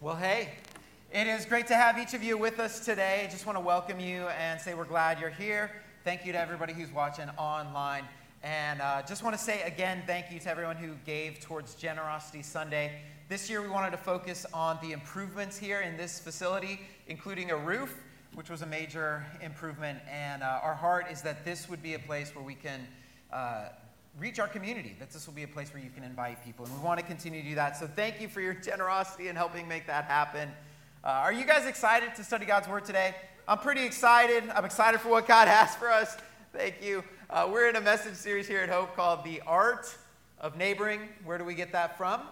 Well, hey, it is great to have each of you with us today. Just want to welcome you and say we're glad you're here. Thank you to everybody who's watching online. And uh, just want to say again, thank you to everyone who gave towards Generosity Sunday. This year, we wanted to focus on the improvements here in this facility, including a roof, which was a major improvement. And uh, our heart is that this would be a place where we can. Uh, reach our community, that this will be a place where you can invite people. And we want to continue to do that. So thank you for your generosity in helping make that happen. Uh, are you guys excited to study God's Word today? I'm pretty excited. I'm excited for what God has for us. Thank you. Uh, we're in a message series here at Hope called The Art of Neighboring. Where do we get that from?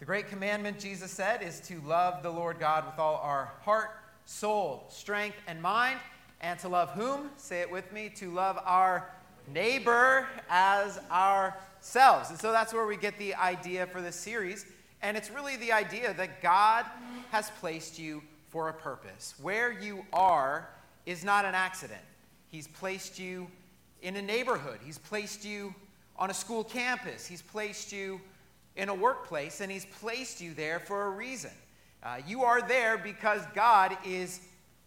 The great commandment, Jesus said, is to love the Lord God with all our heart, soul, strength, and mind. And to love whom? Say it with me. To love our neighbor as ourselves. And so that's where we get the idea for this series. And it's really the idea that God has placed you for a purpose. Where you are is not an accident. He's placed you in a neighborhood, He's placed you on a school campus, He's placed you in a workplace, and He's placed you there for a reason. Uh, you are there because God is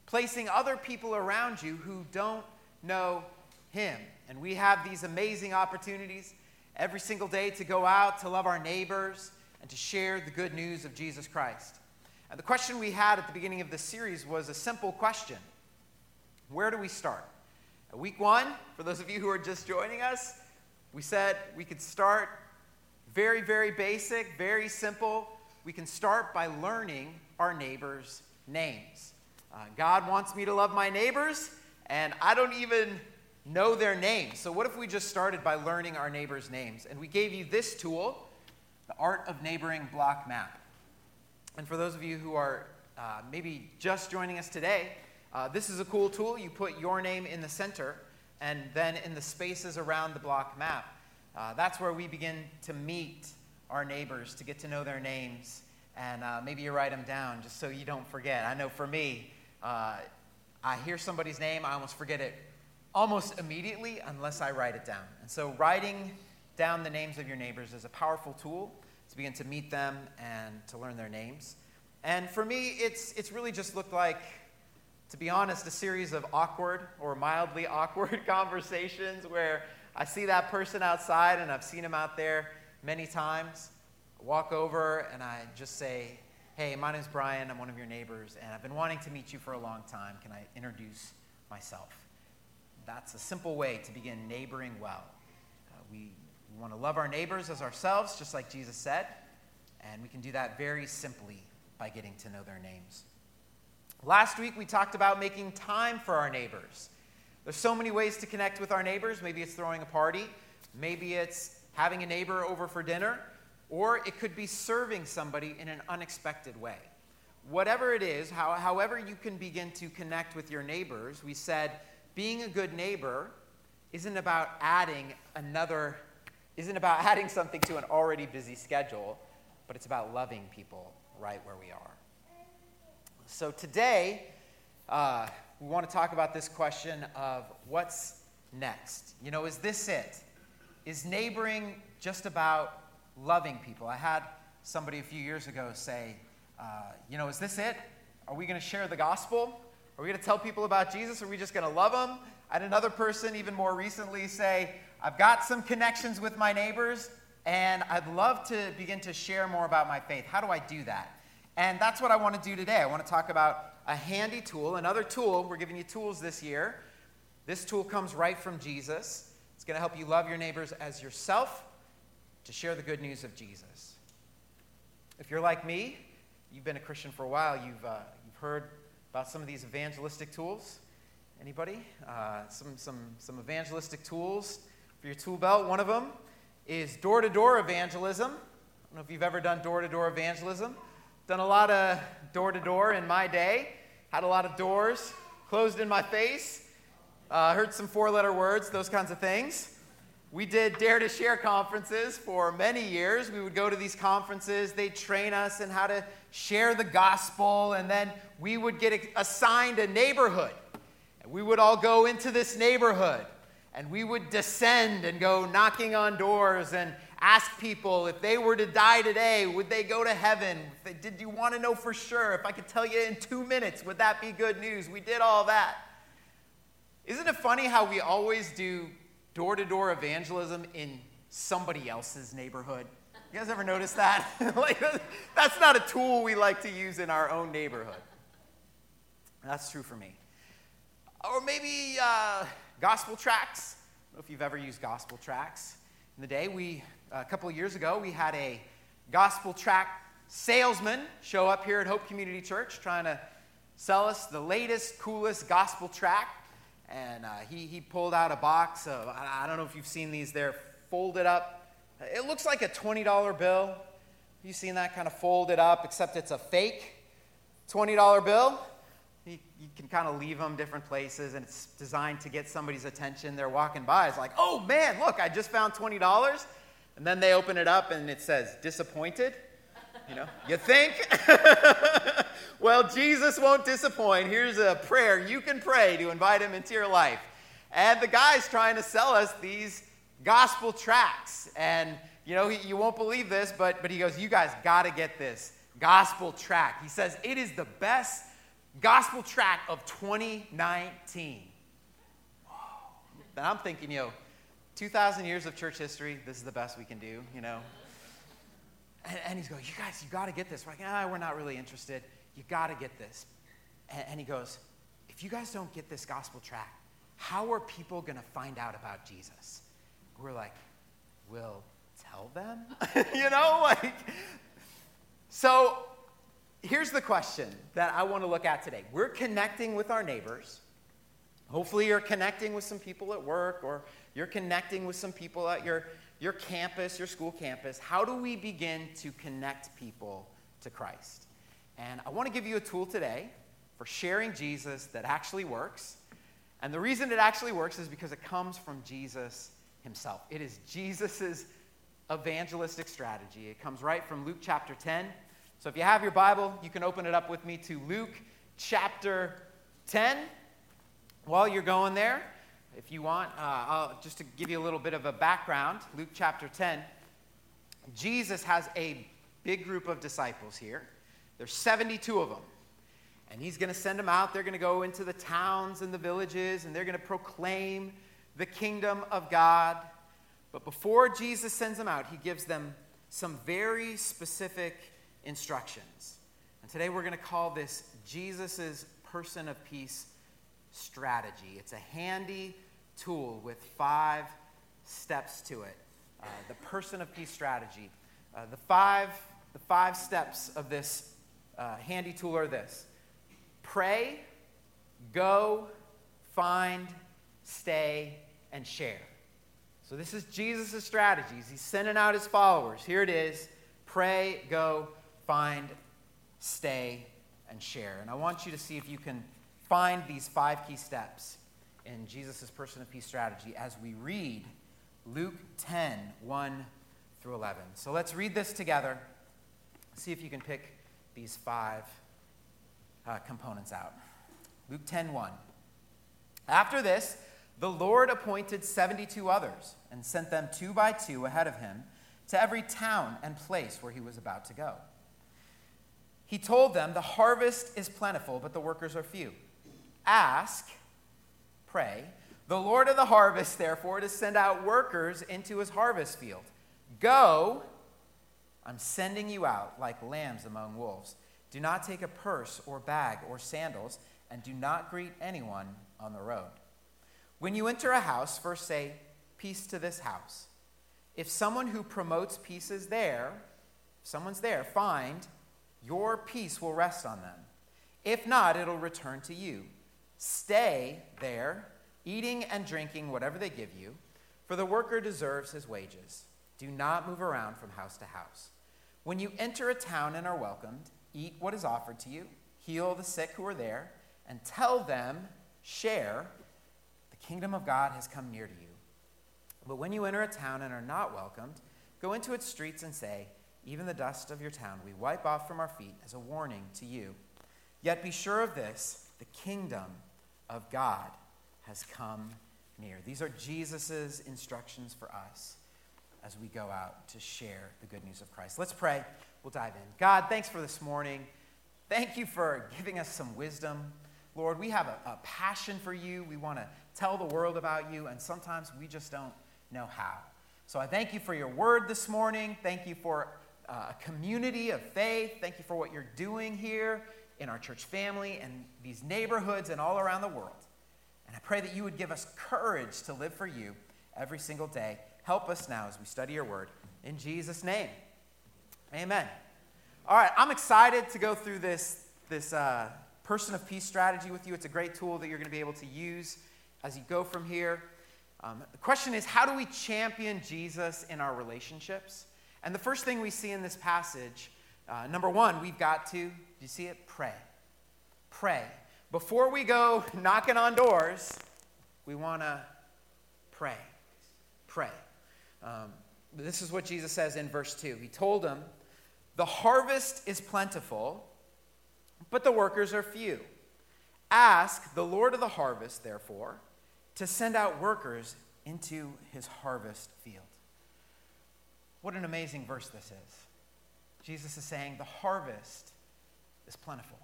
placing other people around you who don't know Him. And we have these amazing opportunities every single day to go out, to love our neighbors, and to share the good news of Jesus Christ. And the question we had at the beginning of this series was a simple question Where do we start? At week one, for those of you who are just joining us, we said we could start very, very basic, very simple. We can start by learning our neighbors' names. Uh, God wants me to love my neighbors, and I don't even know their names. So, what if we just started by learning our neighbors' names? And we gave you this tool, the Art of Neighboring Block Map. And for those of you who are uh, maybe just joining us today, uh, this is a cool tool. You put your name in the center, and then in the spaces around the block map, uh, that's where we begin to meet our neighbors, to get to know their names. And uh, maybe you write them down just so you don't forget. I know for me, uh, I hear somebody's name, I almost forget it almost immediately unless I write it down. And so, writing down the names of your neighbors is a powerful tool to begin to meet them and to learn their names. And for me, it's, it's really just looked like, to be honest, a series of awkward or mildly awkward conversations where I see that person outside and I've seen him out there many times. I walk over and I just say, Hey, my name's Brian. I'm one of your neighbors, and I've been wanting to meet you for a long time. Can I introduce myself? That's a simple way to begin neighboring well. Uh, we, want to love our neighbors as ourselves, just like Jesus said, and we can do that very simply by getting to know their names. Last week, we talked about making time for our neighbors. There's so many ways to connect with our neighbors. Maybe it's throwing a party, maybe it's having a neighbor over for dinner, or it could be serving somebody in an unexpected way. Whatever it is, how, however you can begin to connect with your neighbors, we said being a good neighbor isn't about adding another, isn't about adding something to an already busy schedule, but it's about loving people right where we are. So today, uh, we want to talk about this question of what's next. You know, is this it? Is neighboring just about loving people? I had somebody a few years ago say, uh, you know, is this it? Are we going to share the gospel? Are we going to tell people about Jesus? Are we just going to love them? Had another person, even more recently, say, I've got some connections with my neighbors, and I'd love to begin to share more about my faith. How do I do that? And that's what I want to do today. I want to talk about a handy tool, another tool. We're giving you tools this year. This tool comes right from Jesus. It's going to help you love your neighbors as yourself to share the good news of Jesus. If you're like me, you've been a Christian for a while, you've, uh, you've heard about some of these evangelistic tools? Anybody? Uh, some, some, some evangelistic tools for your tool belt. One of them is door to door evangelism. I don't know if you've ever done door to door evangelism. Done a lot of door to door in my day. Had a lot of doors closed in my face. Uh, heard some four letter words, those kinds of things. We did Dare to Share conferences for many years. We would go to these conferences, they'd train us in how to share the gospel, and then we would get assigned a neighborhood. And we would all go into this neighborhood, and we would descend and go knocking on doors and ask people if they were to die today, would they go to heaven? Did you want to know for sure? If I could tell you in two minutes, would that be good news? We did all that. Isn't it funny how we always do door to door evangelism in somebody else's neighborhood? You guys ever notice that? like, that's not a tool we like to use in our own neighborhood. That's true for me. Or maybe uh, gospel tracts. I don't know if you've ever used gospel tracts. In the day, we a couple of years ago, we had a gospel tract salesman show up here at Hope Community Church trying to sell us the latest, coolest gospel tract. And uh, he, he pulled out a box of, I don't know if you've seen these, they're folded up. It looks like a $20 bill. You've seen that kind of folded up, except it's a fake $20 bill. You, you can kind of leave them different places, and it's designed to get somebody's attention. They're walking by. It's like, oh man, look, I just found $20. And then they open it up and it says, disappointed. You know, you think? well, Jesus won't disappoint. Here's a prayer you can pray to invite him into your life. And the guy's trying to sell us these gospel tracts. And, you know, you won't believe this, but, but he goes, You guys got to get this gospel tract. He says, It is the best gospel tract of 2019. Whoa. And I'm thinking, know, 2,000 years of church history, this is the best we can do, you know? And, and he's going, You guys, you got to get this. We're like, Ah, we're not really interested. You got to get this. And, and he goes, If you guys don't get this gospel tract, how are people going to find out about Jesus? We're like, We'll tell them? you know, like, so here's the question that I want to look at today. We're connecting with our neighbors. Hopefully, you're connecting with some people at work or you're connecting with some people at your, your campus, your school campus. How do we begin to connect people to Christ? And I want to give you a tool today for sharing Jesus that actually works. And the reason it actually works is because it comes from Jesus himself. It is Jesus' evangelistic strategy. It comes right from Luke chapter 10. So if you have your Bible, you can open it up with me to Luke chapter 10. While you're going there, if you want, uh, just to give you a little bit of a background, Luke chapter 10, Jesus has a big group of disciples here. There's 72 of them. And he's going to send them out. They're going to go into the towns and the villages, and they're going to proclaim the kingdom of God. But before Jesus sends them out, he gives them some very specific instructions. And today we're going to call this Jesus' person of peace strategy. It's a handy tool with five steps to it. Uh, the person of peace strategy. Uh, the, five, the five steps of this uh, handy tool are this pray, go, find, stay, and share. So, this is Jesus' strategies. He's sending out his followers. Here it is pray, go, find, stay, and share. And I want you to see if you can find these five key steps in Jesus' person of peace strategy as we read Luke 10 1 through 11. So let's read this together. See if you can pick these five uh, components out. Luke 10 1. After this, the Lord appointed 72 others and sent them two by two ahead of him to every town and place where he was about to go. He told them, The harvest is plentiful, but the workers are few. Ask pray, the Lord of the harvest, therefore, to send out workers into his harvest field. Go, I'm sending you out like lambs among wolves. Do not take a purse or bag or sandals, and do not greet anyone on the road. When you enter a house, first say, Peace to this house. If someone who promotes peace is there, someone's there, find your peace will rest on them. If not, it'll return to you. Stay there, eating and drinking whatever they give you, for the worker deserves his wages. Do not move around from house to house. When you enter a town and are welcomed, eat what is offered to you, heal the sick who are there, and tell them, share, kingdom of God has come near to you. But when you enter a town and are not welcomed, go into its streets and say, Even the dust of your town we wipe off from our feet as a warning to you. Yet be sure of this the kingdom of God has come near. These are Jesus' instructions for us. as we go out to share the good news of Christ. Let's pray. We'll dive in. God, thanks for this morning. Thank you for giving us some wisdom. Lord, we have a, a passion for you. We want to tell the world about you, and sometimes we just don't know how. So I thank you for your word this morning. Thank you for uh, a community of faith. Thank you for what you're doing here in our church family and these neighborhoods and all around the world. And I pray that you would give us courage to live for you every single day. Help us now as we study your word. In Jesus' name, amen. All right, I'm excited to go through this, this uh, person of peace strategy with you. It's a great tool that you're going to be able to use as you go from here. Um, the question is how do we champion Jesus in our relationships? And the first thing we see in this passage, uh, number one, we've got to, do you see it? Pray. Pray. Before we go knocking on doors, we want to pray. Pray. Um, this is what Jesus says in verse 2. He told them, The harvest is plentiful, but the workers are few. Ask the Lord of the harvest, therefore, to send out workers into his harvest field. What an amazing verse this is. Jesus is saying, The harvest is plentiful.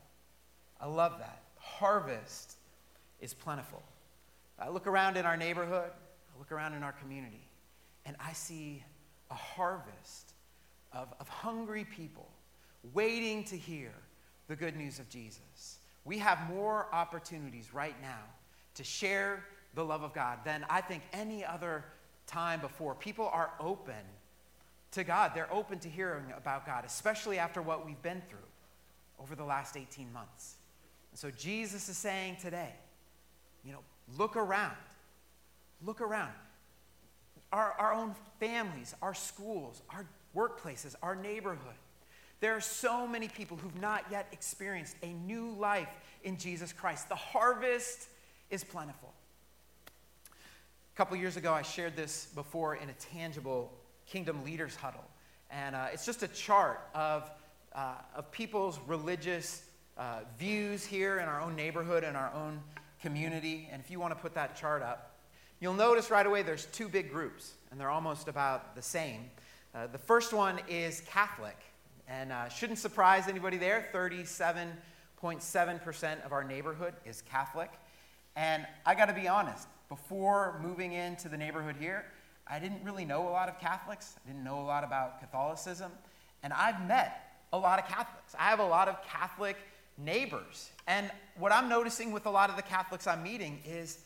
I love that. Harvest is plentiful. I look around in our neighborhood, I look around in our community, and I see a harvest of, of hungry people waiting to hear the good news of Jesus. We have more opportunities right now to share the love of God than I think any other time before. People are open to God. They're open to hearing about God, especially after what we've been through over the last 18 months. And so Jesus is saying today, you know, look around. Look around. Our, our own families, our schools, our workplaces, our neighborhood. There are so many people who've not yet experienced a new life in Jesus Christ. The harvest is plentiful. A couple years ago, I shared this before in a tangible Kingdom Leaders Huddle. And uh, it's just a chart of, uh, of people's religious uh, views here in our own neighborhood and our own community. And if you want to put that chart up, you'll notice right away there's two big groups, and they're almost about the same. Uh, the first one is Catholic, and uh, shouldn't surprise anybody there. 37.7% of our neighborhood is Catholic. And I got to be honest, before moving into the neighborhood here, I didn't really know a lot of Catholics. I didn't know a lot about Catholicism. And I've met a lot of Catholics. I have a lot of Catholic neighbors. And what I'm noticing with a lot of the Catholics I'm meeting is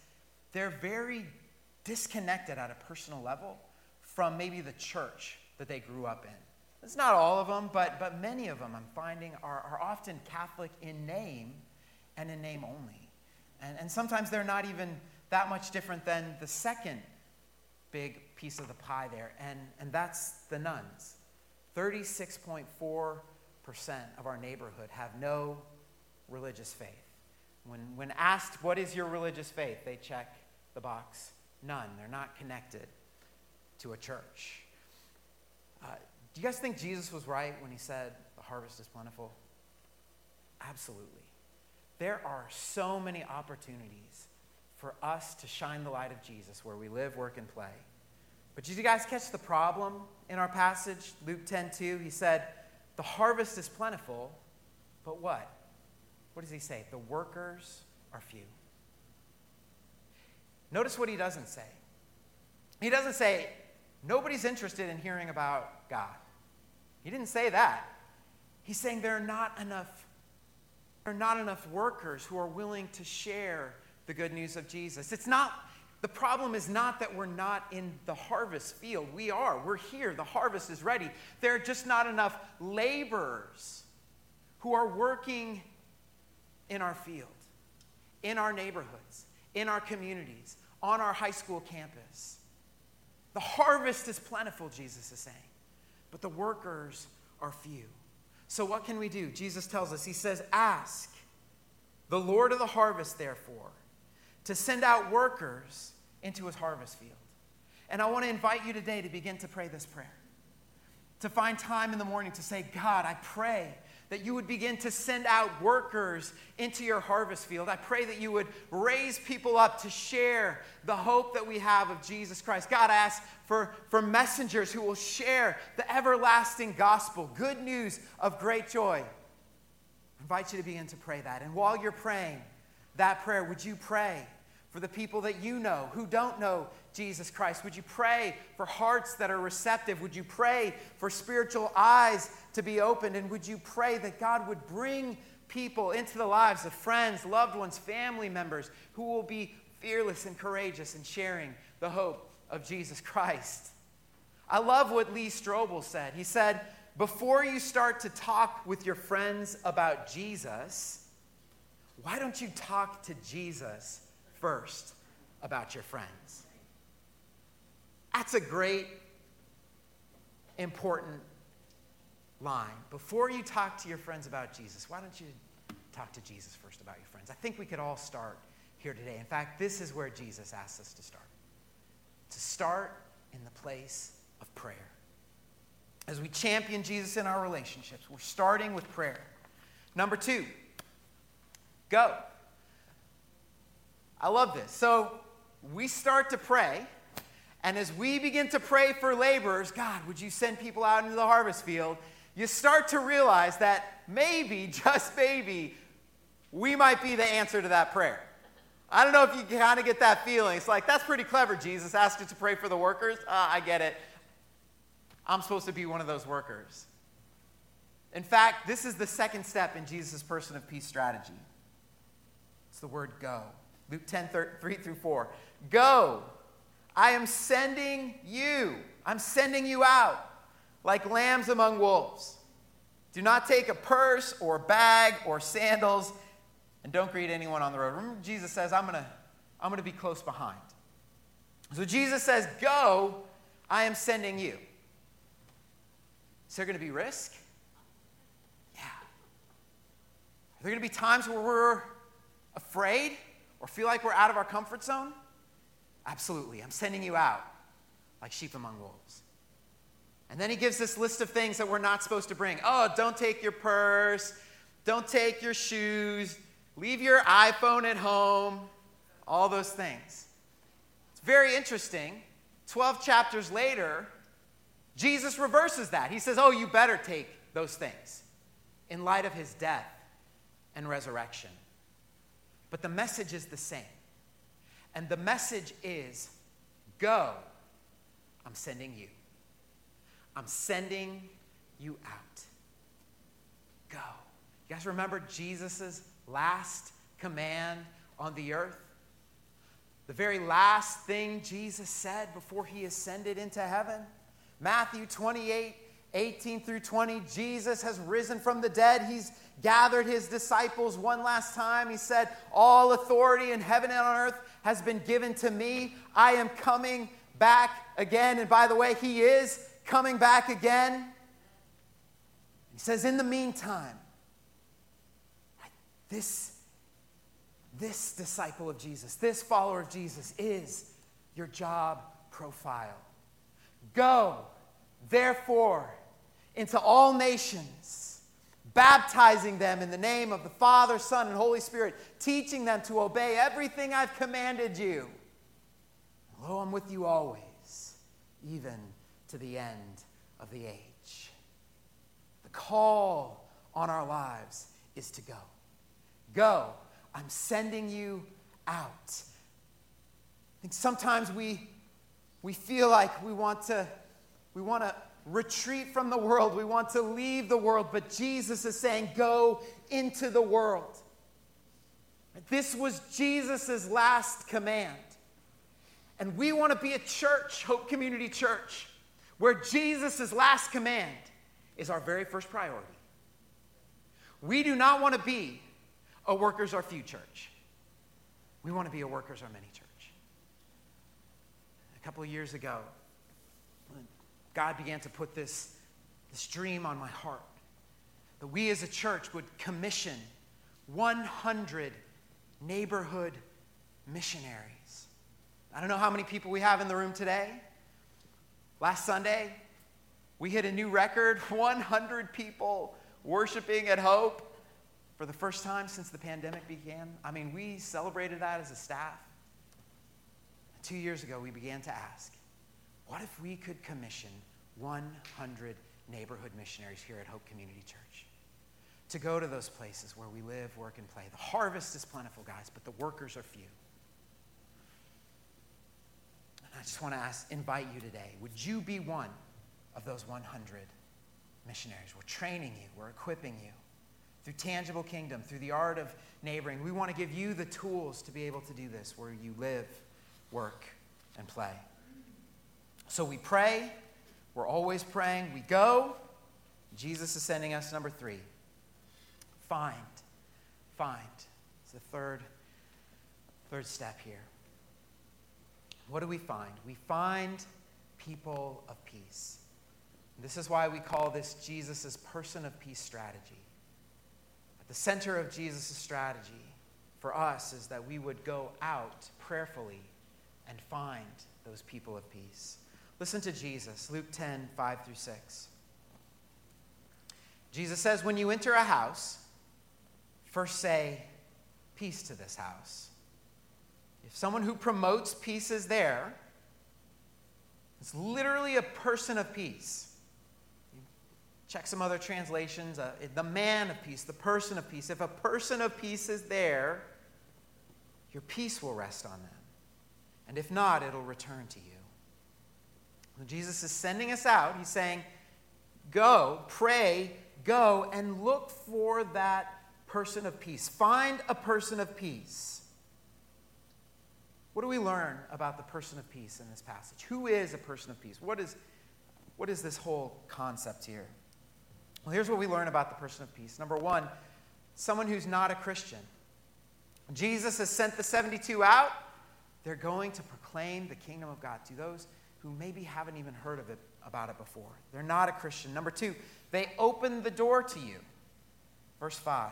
they're very disconnected at a personal level from maybe the church that they grew up in. It's not all of them, but, but many of them I'm finding are, are often Catholic in name and in name only. And, and sometimes they're not even that much different than the second big piece of the pie there, and, and that's the nones. 36.4% of our neighborhood have no religious faith. When, when asked, What is your religious faith? they check the box none. They're not connected to a church. Uh, do you guys think Jesus was right when he said the harvest is plentiful? Absolutely. There are so many opportunities for us to shine the light of Jesus where we live, work, and play. But did you guys catch the problem in our passage? Luke 10 2, he said, The harvest is plentiful, but what? What does he say? The workers are few. Notice what he doesn't say. He doesn't say, Nobody's interested in hearing about God. He didn't say that. He's saying there are not enough, there are not enough workers who are willing to share the good news of Jesus. It's not the problem is not that we're not in the harvest field. We are. We're here. The harvest is ready. There are just not enough laborers who are working in our field, in our neighborhoods, in our communities, on our high school campus. The harvest is plentiful, Jesus is saying, but the workers are few. So, what can we do? Jesus tells us, He says, Ask the Lord of the harvest, therefore, to send out workers into his harvest field. And I want to invite you today to begin to pray this prayer. To find time in the morning to say, God, I pray that you would begin to send out workers into your harvest field. I pray that you would raise people up to share the hope that we have of Jesus Christ. God, I ask for, for messengers who will share the everlasting gospel, good news of great joy. I invite you to begin to pray that. And while you're praying that prayer, would you pray for the people that you know who don't know Jesus Christ? Would you pray for hearts that are receptive? Would you pray for spiritual eyes to be opened? And would you pray that God would bring people into the lives of friends, loved ones, family members who will be fearless and courageous in sharing the hope of Jesus Christ? I love what Lee Strobel said. He said, Before you start to talk with your friends about Jesus, why don't you talk to Jesus first about your friends? That's a great, important line. Before you talk to your friends about Jesus, why don't you talk to Jesus first about your friends? I think we could all start here today. In fact, this is where Jesus asks us to start to start in the place of prayer. As we champion Jesus in our relationships, we're starting with prayer. Number two, go. I love this. So we start to pray and as we begin to pray for laborers, God, would you send people out into the harvest field? You start to realize that maybe, just maybe, we might be the answer to that prayer. I don't know if you kind of get that feeling. It's like, that's pretty clever, Jesus asked you to pray for the workers. Uh, I get it. I'm supposed to be one of those workers. In fact, this is the second step in Jesus' person of peace strategy. It's the word go. Luke 10, 3 through 4. Go I am sending you. I'm sending you out like lambs among wolves. Do not take a purse or bag or sandals, and don't greet anyone on the road. Remember, Jesus says, I'm going to I'm going to be close behind. So Jesus says, Go, I am sending you. Is there going to be risk? Yeah. Are there going to be times where we're afraid or feel like we're out of our comfort zone? Absolutely. I'm sending you out like sheep among wolves. And then he gives this list of things that we're not supposed to bring. Oh, don't take your purse, don't take your shoes, leave your iPhone at home, all those things. It's very interesting. 12 chapters later, Jesus reverses that. He says, Oh, you better take those things in light of his death and resurrection. But the message is the same. And the message is go, I'm sending you. I'm sending you out. Go. You guys remember Jesus' last command on the earth? The very last thing Jesus said before he ascended into heaven? Matthew 28 18 through 20, Jesus has risen from the dead. He's gathered his disciples one last time. He said, All authority in heaven and on earth has been given to me. I am coming back again. And by the way, he is coming back again. He says, In the meantime, this, this disciple of Jesus, this follower of Jesus is your job profile. Go, therefore, into all nations, baptizing them in the name of the Father, Son, and Holy Spirit, teaching them to obey everything I've commanded you. Lo, I'm with you always, even to the end of the age. The call on our lives is to go. Go. I'm sending you out. I think sometimes we, we feel like we want to, we want to retreat from the world. We want to leave the world. But Jesus is saying, go into the world. This was Jesus' last command. And we want to be a church, Hope Community Church, where Jesus' last command is our very first priority. We do not want to be a workers are few church. We want to be a workers are many church. A couple of years ago, God began to put this, this dream on my heart that we as a church would commission 100 neighborhood missionaries. I don't know how many people we have in the room today. Last Sunday, we hit a new record 100 people worshiping at Hope for the first time since the pandemic began. I mean, we celebrated that as a staff. Two years ago, we began to ask what if we could commission 100 neighborhood missionaries here at Hope Community Church to go to those places where we live, work, and play? The harvest is plentiful, guys, but the workers are few. And I just want to ask, invite you today would you be one of those 100 missionaries? We're training you, we're equipping you through tangible kingdom, through the art of neighboring. We want to give you the tools to be able to do this where you live, work, and play. So we pray. We're always praying. We go. Jesus is sending us number three. Find. Find. It's the third, third step here. What do we find? We find people of peace. This is why we call this Jesus' person of peace strategy. At the center of Jesus' strategy for us is that we would go out prayerfully and find those people of peace. Listen to Jesus, Luke 10, 5 through 6. Jesus says, When you enter a house, first say, Peace to this house. If someone who promotes peace is there, it's literally a person of peace. Check some other translations. Uh, the man of peace, the person of peace. If a person of peace is there, your peace will rest on them. And if not, it'll return to you. Jesus is sending us out, he's saying, Go, pray, go, and look for that person of peace. Find a person of peace. What do we learn about the person of peace in this passage? Who is a person of peace? What is, what is this whole concept here? Well, here's what we learn about the person of peace. Number one, someone who's not a Christian. Jesus has sent the 72 out. They're going to proclaim the kingdom of God to those who maybe haven't even heard of it about it before. They're not a Christian. Number two, they open the door to you. Verse 5.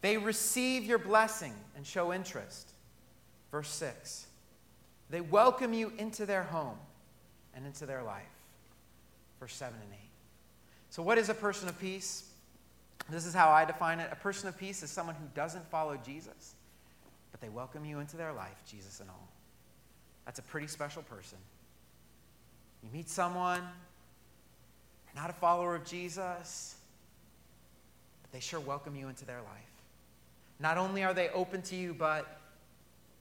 They receive your blessing and show interest. Verse 6. They welcome you into their home and into their life. Verse 7 and 8. So, what is a person of peace? This is how I define it. A person of peace is someone who doesn't follow Jesus, but they welcome you into their life, Jesus and all. That's a pretty special person. You meet someone, they're not a follower of Jesus, but they sure welcome you into their life. Not only are they open to you, but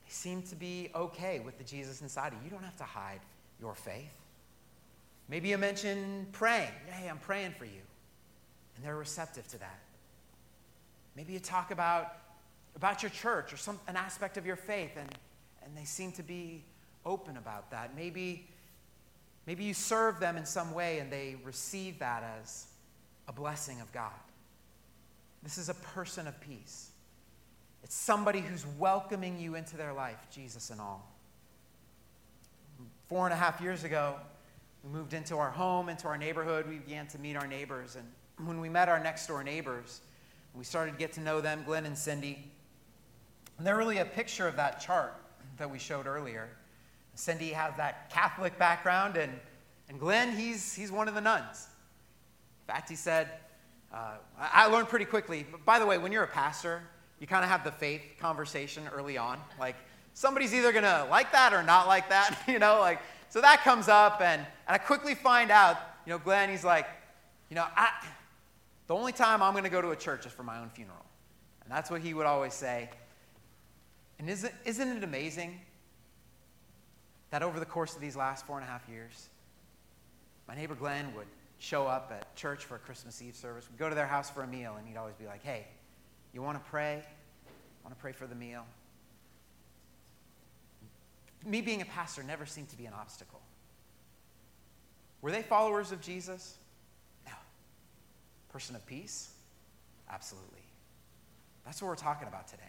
they seem to be okay with the Jesus inside of you. You don't have to hide your faith. Maybe you mention praying. Hey, I'm praying for you. And they're receptive to that. Maybe you talk about, about your church or some, an aspect of your faith, and, and they seem to be open about that. Maybe, maybe you serve them in some way and they receive that as a blessing of God. This is a person of peace. It's somebody who's welcoming you into their life, Jesus and all. Four and a half years ago, we moved into our home, into our neighborhood. We began to meet our neighbors. And when we met our next door neighbors, we started to get to know them, Glenn and Cindy. And they're really a picture of that chart that we showed earlier. Cindy has that Catholic background, and, and Glenn, he's, he's one of the nones. In fact, he said, uh, I learned pretty quickly. By the way, when you're a pastor, you kind of have the faith conversation early on. Like, somebody's either going to like that or not like that, you know? Like, so that comes up, and, and I quickly find out, you know, Glenn, he's like, you know, I, the only time I'm going to go to a church is for my own funeral. And that's what he would always say. And isn't, isn't it amazing that over the course of these last four and a half years, my neighbor Glenn would show up at church for a Christmas Eve service. We'd go to their house for a meal, and he'd always be like, hey, you want to pray? Want to pray for the meal? me being a pastor never seemed to be an obstacle. Were they followers of Jesus? No. Person of peace? Absolutely. That's what we're talking about today.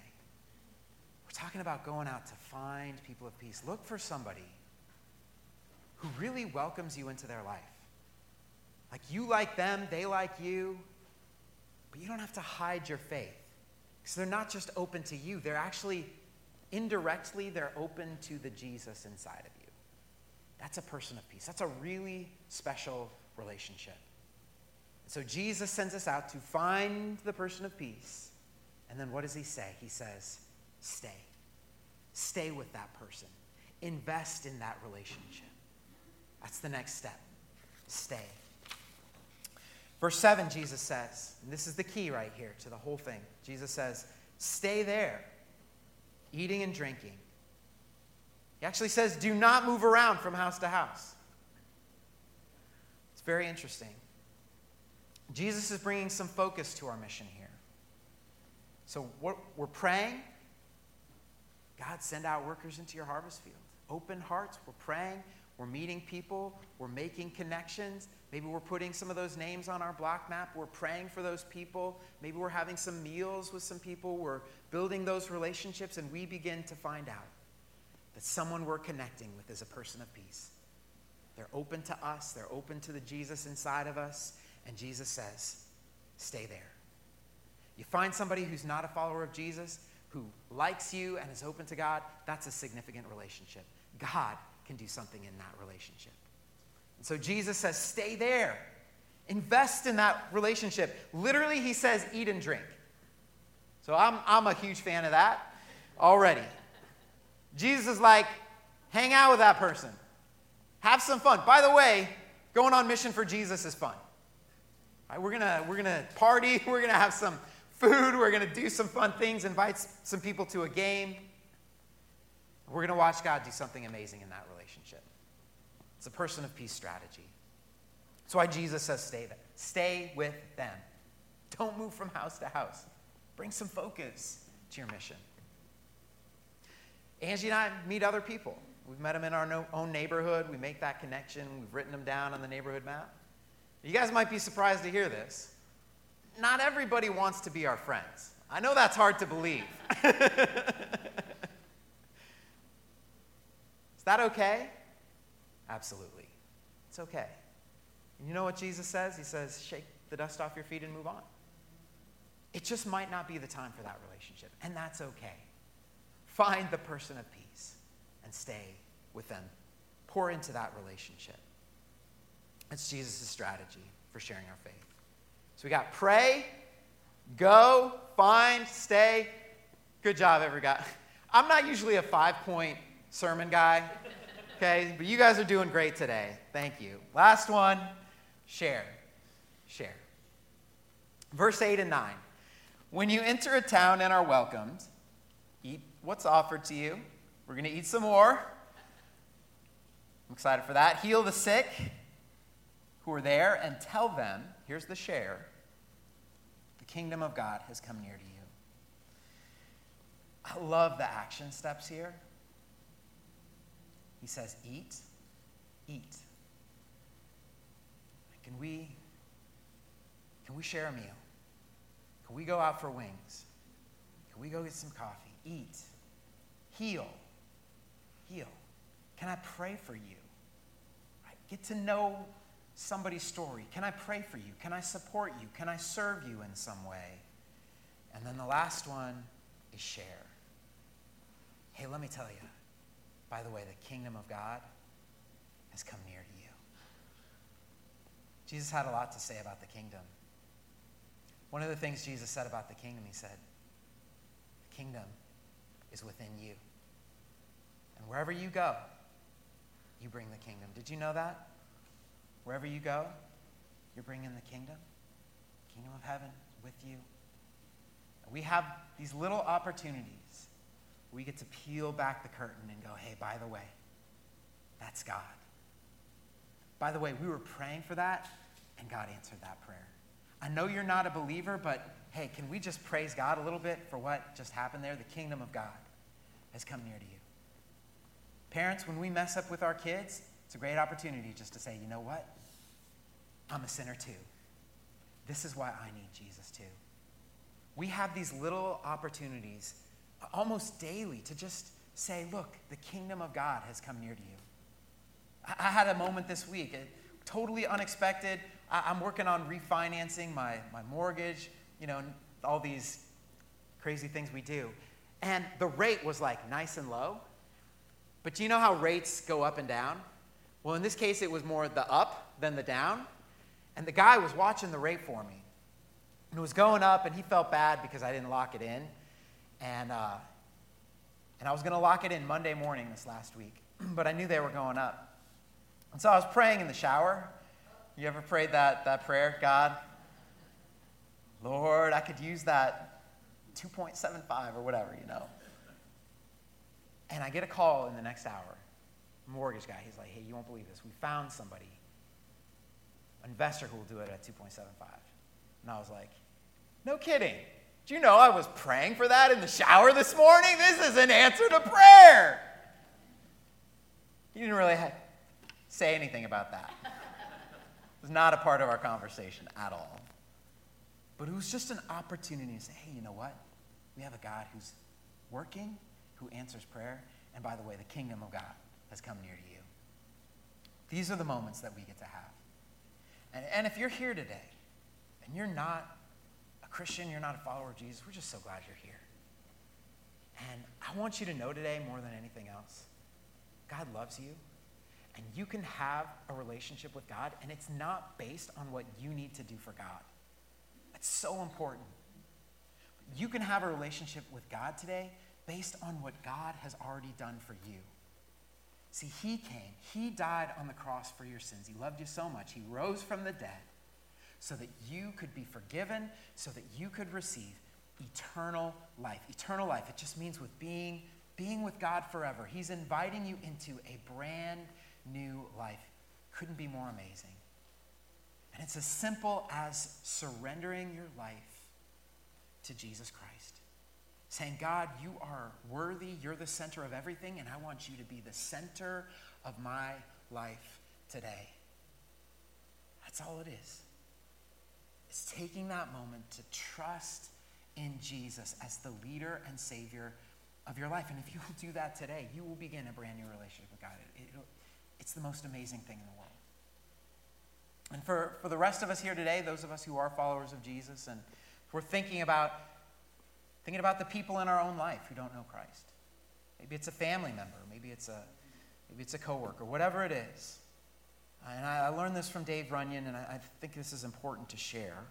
We're talking about going out to find people of peace. Look for somebody who really welcomes you into their life. Like you like them, they like you, but you don't have to hide your faith. Because they're not just open to you, they're actually indirectly, they're open to the Jesus inside of you. That's a person of peace. That's a really special relationship. So Jesus sends us out to find the person of peace. And then what does he say? He says, stay. Stay with that person. Invest in that relationship. That's the next step. Stay. Verse 7, Jesus says, and this is the key right here to the whole thing. Jesus says, Stay there, eating and drinking. He actually says, Do not move around from house to house. It's very interesting. Jesus is bringing some focus to our mission here. So, what, we're praying. God, send out workers into your harvest field. Open hearts. We're praying. We're meeting people. We're making connections. Maybe we're putting some of those names on our block map. We're praying for those people. Maybe we're having some meals with some people. We're building those relationships, and we begin to find out that someone we're connecting with is a person of peace. They're open to us, they're open to the Jesus inside of us, and Jesus says, stay there. You find somebody who's not a follower of Jesus, who likes you and is open to God, that's a significant relationship. God can do something in that relationship. And so Jesus says, stay there. Invest in that relationship. Literally, he says, eat and drink. So I'm, I'm a huge fan of that already. Jesus is like, hang out with that person. Have some fun. By the way, going on mission for Jesus is fun. Right, we're going we're gonna party. We're to have some food. We're going to do some fun things, invite some people to a game. We're going to watch God do something amazing in that relationship. It's a person of peace strategy. That's why Jesus says stay there. Stay with them. Don't move from house to house. Bring some focus to your mission. Angie and I meet other people. We've met them in our own neighborhood. We make that connection. We've written them down on the neighborhood map. You guys might be surprised to hear this. Not everybody wants to be our friends. I know that's hard to believe. Is that okay? Absolutely. It's okay. And you know what Jesus says? He says, shake the dust off your feet and move on. It just might not be the time for that relationship, and that's okay. Find the person of peace and stay with them. Pour into that relationship. It's Jesus' strategy for sharing our faith. So we got pray, go, find, stay. Good job, every guy. I'm not usually a five point sermon guy. Okay, but you guys are doing great today. Thank you. Last one share. Share. Verse 8 and 9. When you enter a town and are welcomed, eat what's offered to you. We're going to eat some more. I'm excited for that. Heal the sick who are there and tell them here's the share kingdom of God has come near to you. I love the action steps here. He says, Eat, eat. Can we, can we share a meal? Can we go out for wings? Can we go get some coffee? Eat, heal, heal. Can I pray for you? Right? Get to know somebody's story. Can I pray for you? Can I support you? Can I serve you in some way? And then the last one is share. Hey, let me tell you, by the way, the kingdom of God has come near to you. Jesus had a lot to say about the kingdom. One of the things Jesus said about the kingdom, he said, the kingdom is within you. And wherever you go, you bring the kingdom. Did you know that? Wherever you go, you're bringing the kingdom. Kingdom of heaven with you. We have these little opportunities we get to peel back the curtain and go, hey, by the way, that's God. By the way, we were praying for that, and God answered that prayer. I know you're not a believer, but hey, can we just praise God a little bit for what just happened there? The kingdom of God has come near to you. Parents, when we mess up with our kids, it's a great opportunity just to say, you know what? I'm a sinner too. This is why I need Jesus too. We have these little opportunities almost daily to just say, look, the kingdom of God has come near to you. I, had a moment this week, totally unexpected. I'm working on refinancing my, my mortgage, you know, all these crazy things we do. And the rate was like nice and low. But do you know how rates go up and down? Well, in this case, it was more the up than the down. And the guy was watching the rate for me. And it was going up, and he felt bad because I didn't lock it in. And, uh, and I was going to lock it in Monday morning this last week, but I knew they were going up. And so I was praying in the shower. You ever prayed that, that prayer? God, Lord, I could use that 2.75 or whatever, you know. And I get a call in the next hour. Mortgage guy, he's like, hey, you won't believe this. We found somebody, an investor who will do it at 2.75. And I was like, no kidding. Do you know I was praying for that in the shower this morning? This is an answer to prayer. He didn't really say anything about that. It was not a part of our conversation at all. But it was just an opportunity to say, hey, you know what? We have a God who's working, who answers prayer. And by the way, the kingdom of God has come near to you. These are the moments that we get to have. And, and if you're here today and you're not a Christian, you're not a follower of Jesus, we're just so glad you're here. And I want you to know today, more than anything else, God loves you. And you can have a relationship with God, and it's not based on what you need to do for God. That's so important. You can have a relationship with God today based on what God has already done for you. See, He came, He died on the cross for your sins. He loved you so much. He rose from the dead so that you could be forgiven, so that you could receive eternal life. Eternal life, it just means with being, being with God forever. He's inviting you into a brand new life. Couldn't be more amazing. And it's as simple as surrendering your life to Jesus Christ. Saying, God, you are worthy, you're the center of everything, and I want you to be the center of my life today. That's all it is. It's taking that moment to trust in Jesus as the leader and Savior of your life. And if you will do that today, you will begin a brand new relationship with God. It, it, it's the most amazing thing in the world. And for, for the rest of us here today, those of us who are followers of Jesus, and we're thinking about, thinking about the people in our own life who don't know Christ. Maybe it's a family member, maybe it's a, maybe it's a coworker, whatever it is. And I, I learned this from Dave Runyon, and I, I think this is important to share.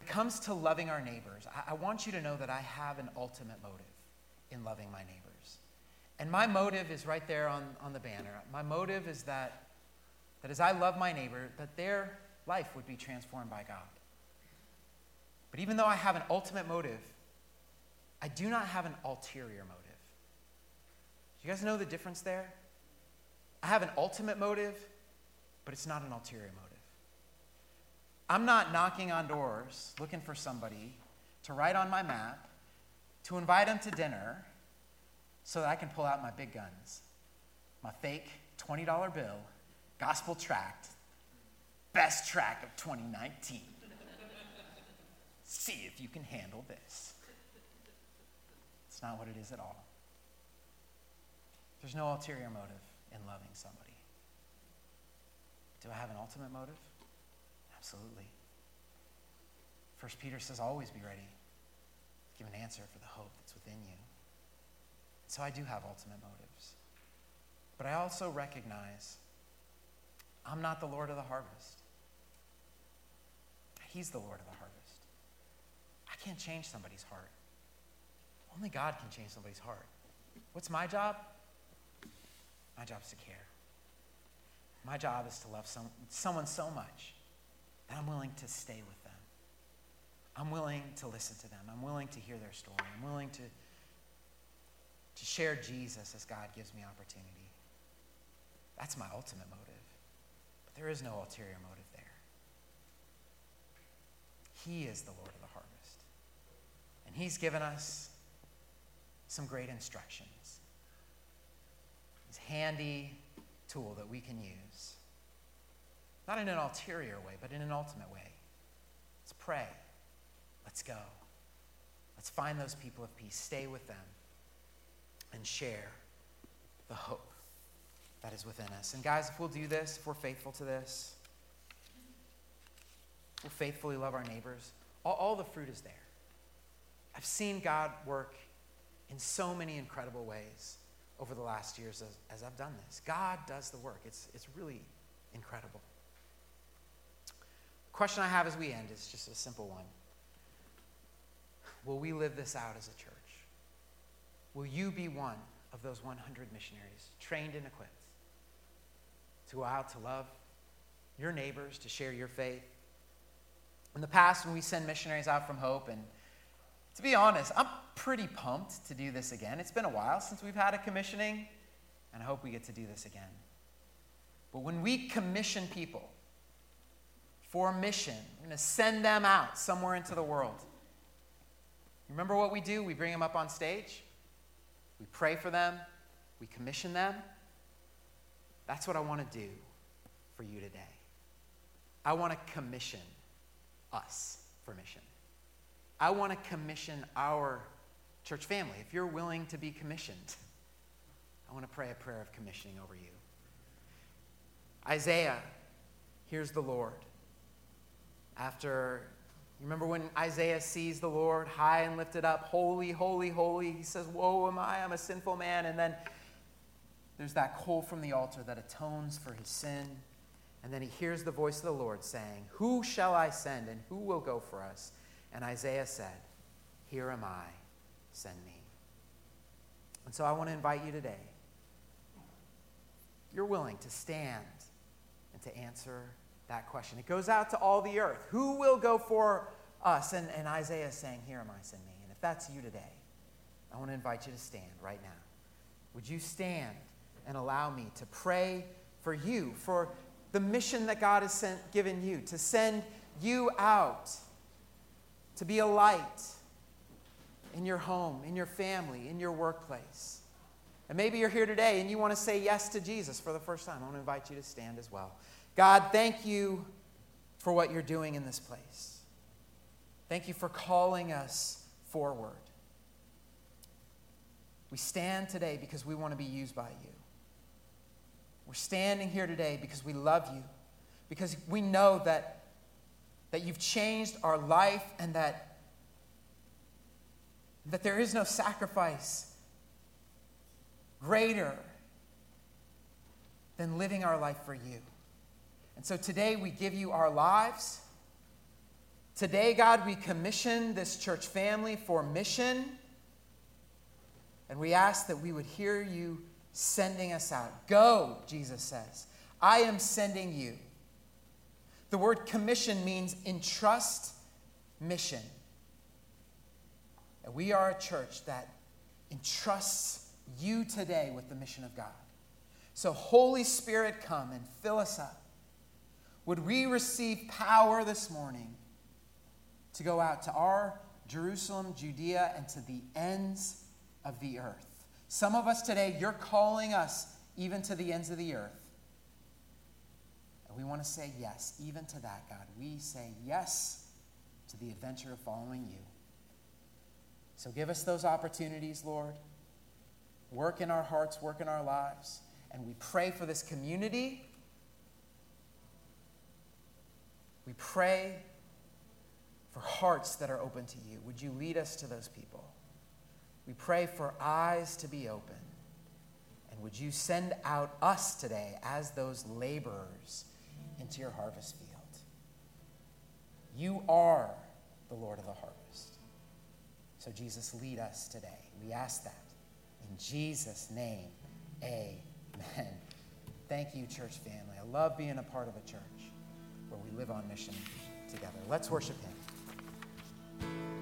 When it comes to loving our neighbors, I, I want you to know that I have an ultimate motive in loving my neighbors. And my motive is right there on, on the banner. My motive is that, that as I love my neighbor, that their life would be transformed by God. But even though I have an ultimate motive, I do not have an ulterior motive. Do you guys know the difference there? I have an ultimate motive, but it's not an ulterior motive. I'm not knocking on doors looking for somebody to write on my map, to invite them to dinner, so that I can pull out my big guns, my fake $20 bill, gospel tract, best track of 2019. See if you can handle this. It's not what it is at all. There's no ulterior motive in loving somebody. Do I have an ultimate motive? Absolutely. First Peter says, always be ready give an answer for the hope that's within you. So I do have ultimate motives. But I also recognize I'm not the Lord of the harvest. He's the Lord of the harvest. Can't change somebody's heart. Only God can change somebody's heart. What's my job? My job is to care. My job is to love some, someone so much that I'm willing to stay with them. I'm willing to listen to them. I'm willing to hear their story. I'm willing to to share Jesus as God gives me opportunity. That's my ultimate motive. But there is no ulterior motive there. He is the Lord of harvest. And He's given us some great instructions. His handy tool that we can use. Not in an ulterior way, but in an ultimate way. Let's pray. Let's go. Let's find those people of peace. Stay with them and share the hope that is within us. And guys, if we'll do this, if we're faithful to this, we'll faithfully love our neighbors, all, all the fruit is there. I've seen God work in so many incredible ways over the last years as, as I've done this. God does the work. It's, it's really incredible. The question I have as we end is just a simple one Will we live this out as a church? Will you be one of those 100 missionaries trained and equipped to go out to love your neighbors, to share your faith? In the past, when we send missionaries out from Hope, and to be honest, I'm pretty pumped to do this again. It's been a while since we've had a commissioning, and I hope we get to do this again. But when we commission people for mission, we're going to send them out somewhere into the world. Remember what we do? We bring them up on stage, we pray for them, we commission them. That's what I want to do for you today. I want to commission us for mission. I want to commission our church family. If you're willing to be commissioned, I want to pray a prayer of commissioning over you. Isaiah hears the Lord. After, you remember when Isaiah sees the Lord high and lifted up, holy, holy, holy, he says, Woe am I, I'm a sinful man. And then there's that coal from the altar that atones for his sin. And then he hears the voice of the Lord saying, Who shall I send and who will go for us? And Isaiah said, Here am I, send me. And so I want to invite you today. You're willing to stand and to answer that question. It goes out to all the earth. Who will go for us? And, and Isaiah is saying, Here am I, send me. And if that's you today, I want to invite you to stand right now. Would you stand and allow me to pray for you, for the mission that God has sent, given you, to send you out, to be a light in your home, in your family, in your workplace. And maybe you're here today and you want to say yes to Jesus for the first time. I want to invite you to stand as well. God, thank you for what you're doing in this place. Thank you for calling us forward. We stand today because we want to be used by you. We're standing here today because we love you, because we know that, that you've changed our life and that, that there is no sacrifice greater than living our life for you. And so today we give you our lives. Today, God, we commission this church family for mission. And we ask that we would hear you sending us out. Go, Jesus says. I am sending you. The word commission means entrust mission. And we are a church that entrusts you today with the mission of God. So, Holy Spirit, come and fill us up. Would we receive power this morning to go out to our Jerusalem, Judea, and to the ends of the earth? Some of us today, you're calling us even to the ends of the earth. We want to say yes, even to that, God. We say yes to the adventure of following you. So give us those opportunities, Lord. Work in our hearts, work in our lives. And we pray for this community. We pray for hearts that are open to you. Would you lead us to those people? We pray for eyes to be open. And would you send out us today as those laborers into your harvest field? You are the Lord of the harvest. So, Jesus, lead us today. We ask that. In Jesus' name, amen. Thank you, church family. I love being a part of a church where we live on mission together. Let's worship Him.